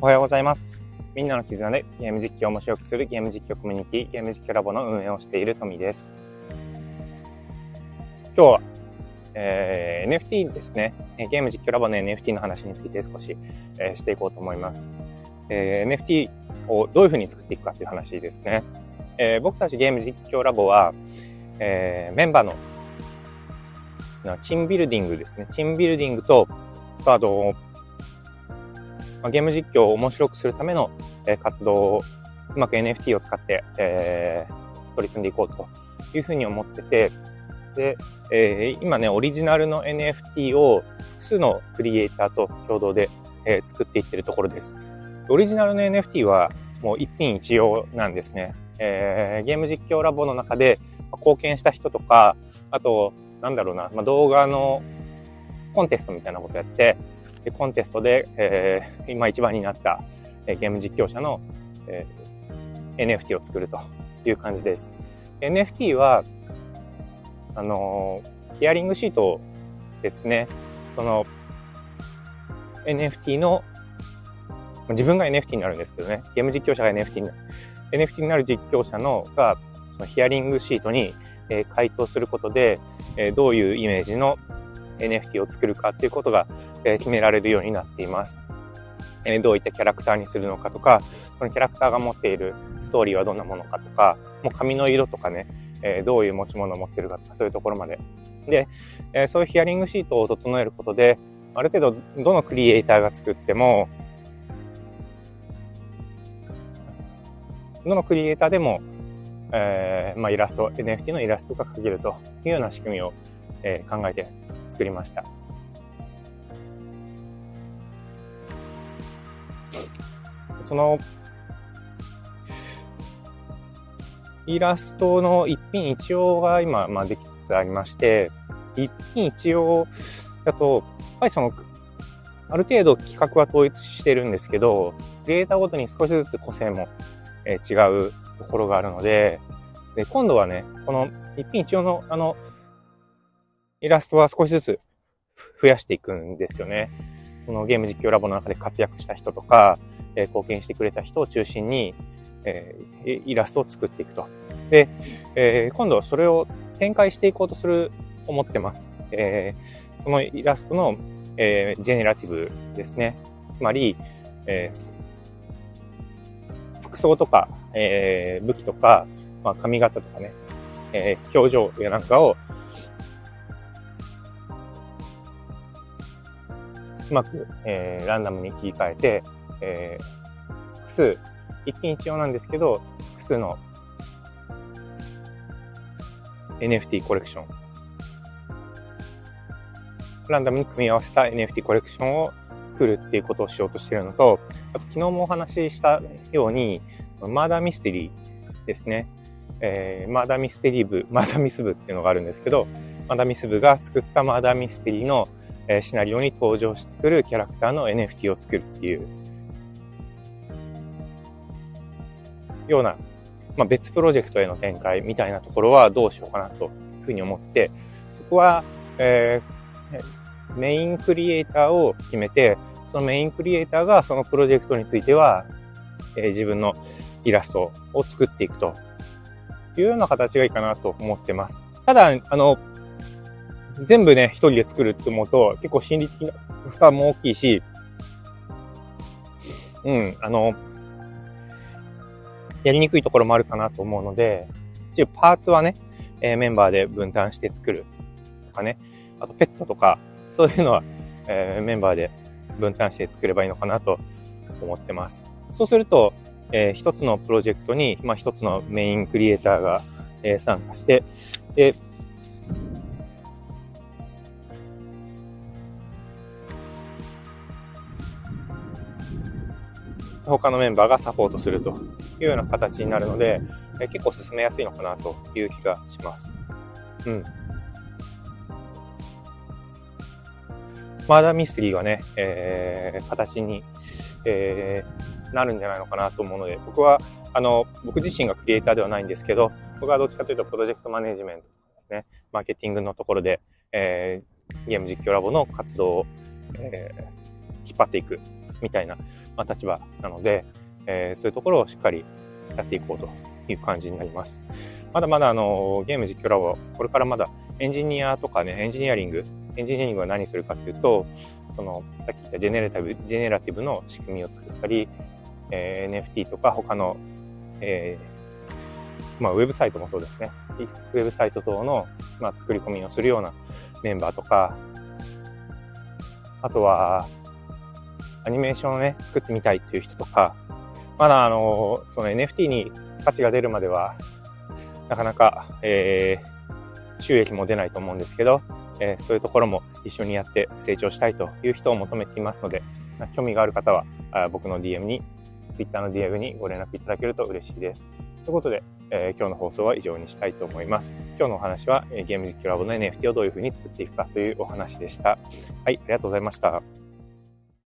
おはようございます。みんなの絆でゲーム実況を面白くするゲーム実況コミュニティ、ゲーム実況ラボの運営をしているトミです。今日は、えー NFT ですね。ゲーム実況ラボの NFT の話について少し、えーしていこうと思います。えー NFT をどういうふうに作っていくかという話ですね。え僕たちゲーム実況ラボは、えメンバーのチームビルディングですね。チームビルディングと、あと、まあゲーム実況を面白くするための、え活動をうまく NFT を使って、えー取り組んでいこうというふうに思ってて、で、えー今ね、オリジナルの NFT を複数のクリエイターと共同で、えー作っていってるところです。オリジナルの NFT はもう一品一様なんですね。えーゲーム実況ラボの中で貢献した人とか、あと、なんだろうな、まあ、動画のコンテストみたいなことやって、でコンテストで、えー今一番になった、えーゲーム実況者の、えー NFT を作るという感じです。NFT は、あのーヒアリングシートですね。その、NFT の、自分が NFT になるんですけどね、ゲーム実況者が NFT になる。NFT になる実況者のが、そのヒアリングシートに、えー回答することで、えーどういうイメージの NFT を作るかっていうことが、え決められるようになっています。えどういったキャラクターにするのかとか、そのキャラクターが持っているストーリーはどんなものかとか、もう髪の色とかね、えどういう持ち物を持ってるかとか、そういうところまで。で、えそういうヒアリングシートを整えることで、ある程度どのクリエイターが作っても、どのクリエイターでも、えーまあ、イラスト、NFT のイラストが描けるというような仕組みを、えー考えて作りました。その、イラストの一品一応が今、まあ、できつつありまして、一品一応だと、やっぱりその、ある程度企画は統一してるんですけど、クリエイタごとに少しずつ個性も、えー違うところがあるので、で、今度はね、この一品一応のあの、イラストは少しずつ増やしていくんですよね。このゲーム実況ラボの中で活躍した人とか、えー貢献してくれた人を中心に、えーイラストを作っていくと。で、えー今度はそれを展開していこうとする、思ってます。えーそのイラストの、えージェネラティブですね。つまり、えー服装とか、えー武器とか、まあ、髪型とかね、えー表情やなんかを、うまく、えーランダムに切り替えて、えー複数、一品一様なんですけど、複数の NFT コレクション、ランダムに組み合わせた NFT コレクションを作るっていうことをしようとしているのと、あと昨日もお話ししたように、マーダーミステリーですね。えーマーダーミステリー部、マーダーミス部っていうのがあるんですけど、マーダーミス部が作ったマーダーミステリーの、えシナリオに登場してくるキャラクターの NFT を作るっていうような、まあ、別プロジェクトへの展開みたいなところはどうしようかなというふうに思って、そこは、えーメインクリエイターを決めて、そのメインクリエイターがそのプロジェクトについては、えー自分のイラストを作っていくというような形がいいかなと思ってます。ただ、あの、全部ね、一人で作るって思うと、結構心理的な負担も大きいし、うん、あの、やりにくいところもあるかなと思うので、一応パーツはね、えーメンバーで分担して作るとかね、あとペットとか、そういうのは、えーメンバーで分担して作ればいいのかなと思ってます。そうすると、えー一つのプロジェクトに、まあ、一つのメインクリエイターが、えー参加して、で、他のメンバーがサポートするというような形になるので、え結構進めやすいのかなという気がします。うん。マーダーミステリーがね、えー形に、えーなるんじゃないのかなと思うので、僕は、あの、僕自身がクリエイターではないんですけど、僕はどっちかというとプロジェクトマネジメントですね、マーケティングのところで、えーゲーム実況ラボの活動を、えー引っ張っていくみたいなまあ、立場なので、えー、そういうところをしっかりやっていこうという感じになります。まだまだあの、ゲーム実況ラボ、これからまだエンジニアとかね、エンジニアリング、エンジニアリングは何するかっていうと、その、さっき言ったジェネラティブ、ジェネラティブの仕組みを作ったり、えー、NFT とか他の、えー、まあ、ウェブサイトもそうですね。ウェブサイト等の、まあ、作り込みをするようなメンバーとか、あとは、アニメーションをね、作ってみたいっていう人とか、まだあの、その NFT に価値が出るまでは、なかなか、えー、収益も出ないと思うんですけど、えー、そういうところも一緒にやって成長したいという人を求めていますので、興味がある方は、あ僕の DM に、Twitter の DM にご連絡いただけると嬉しいです。ということで、えー、今日の放送は以上にしたいと思います。今日のお話は、え、ゲーム実況ラボの NFT をどういうふうに作っていくかというお話でした。はい、ありがとうございました。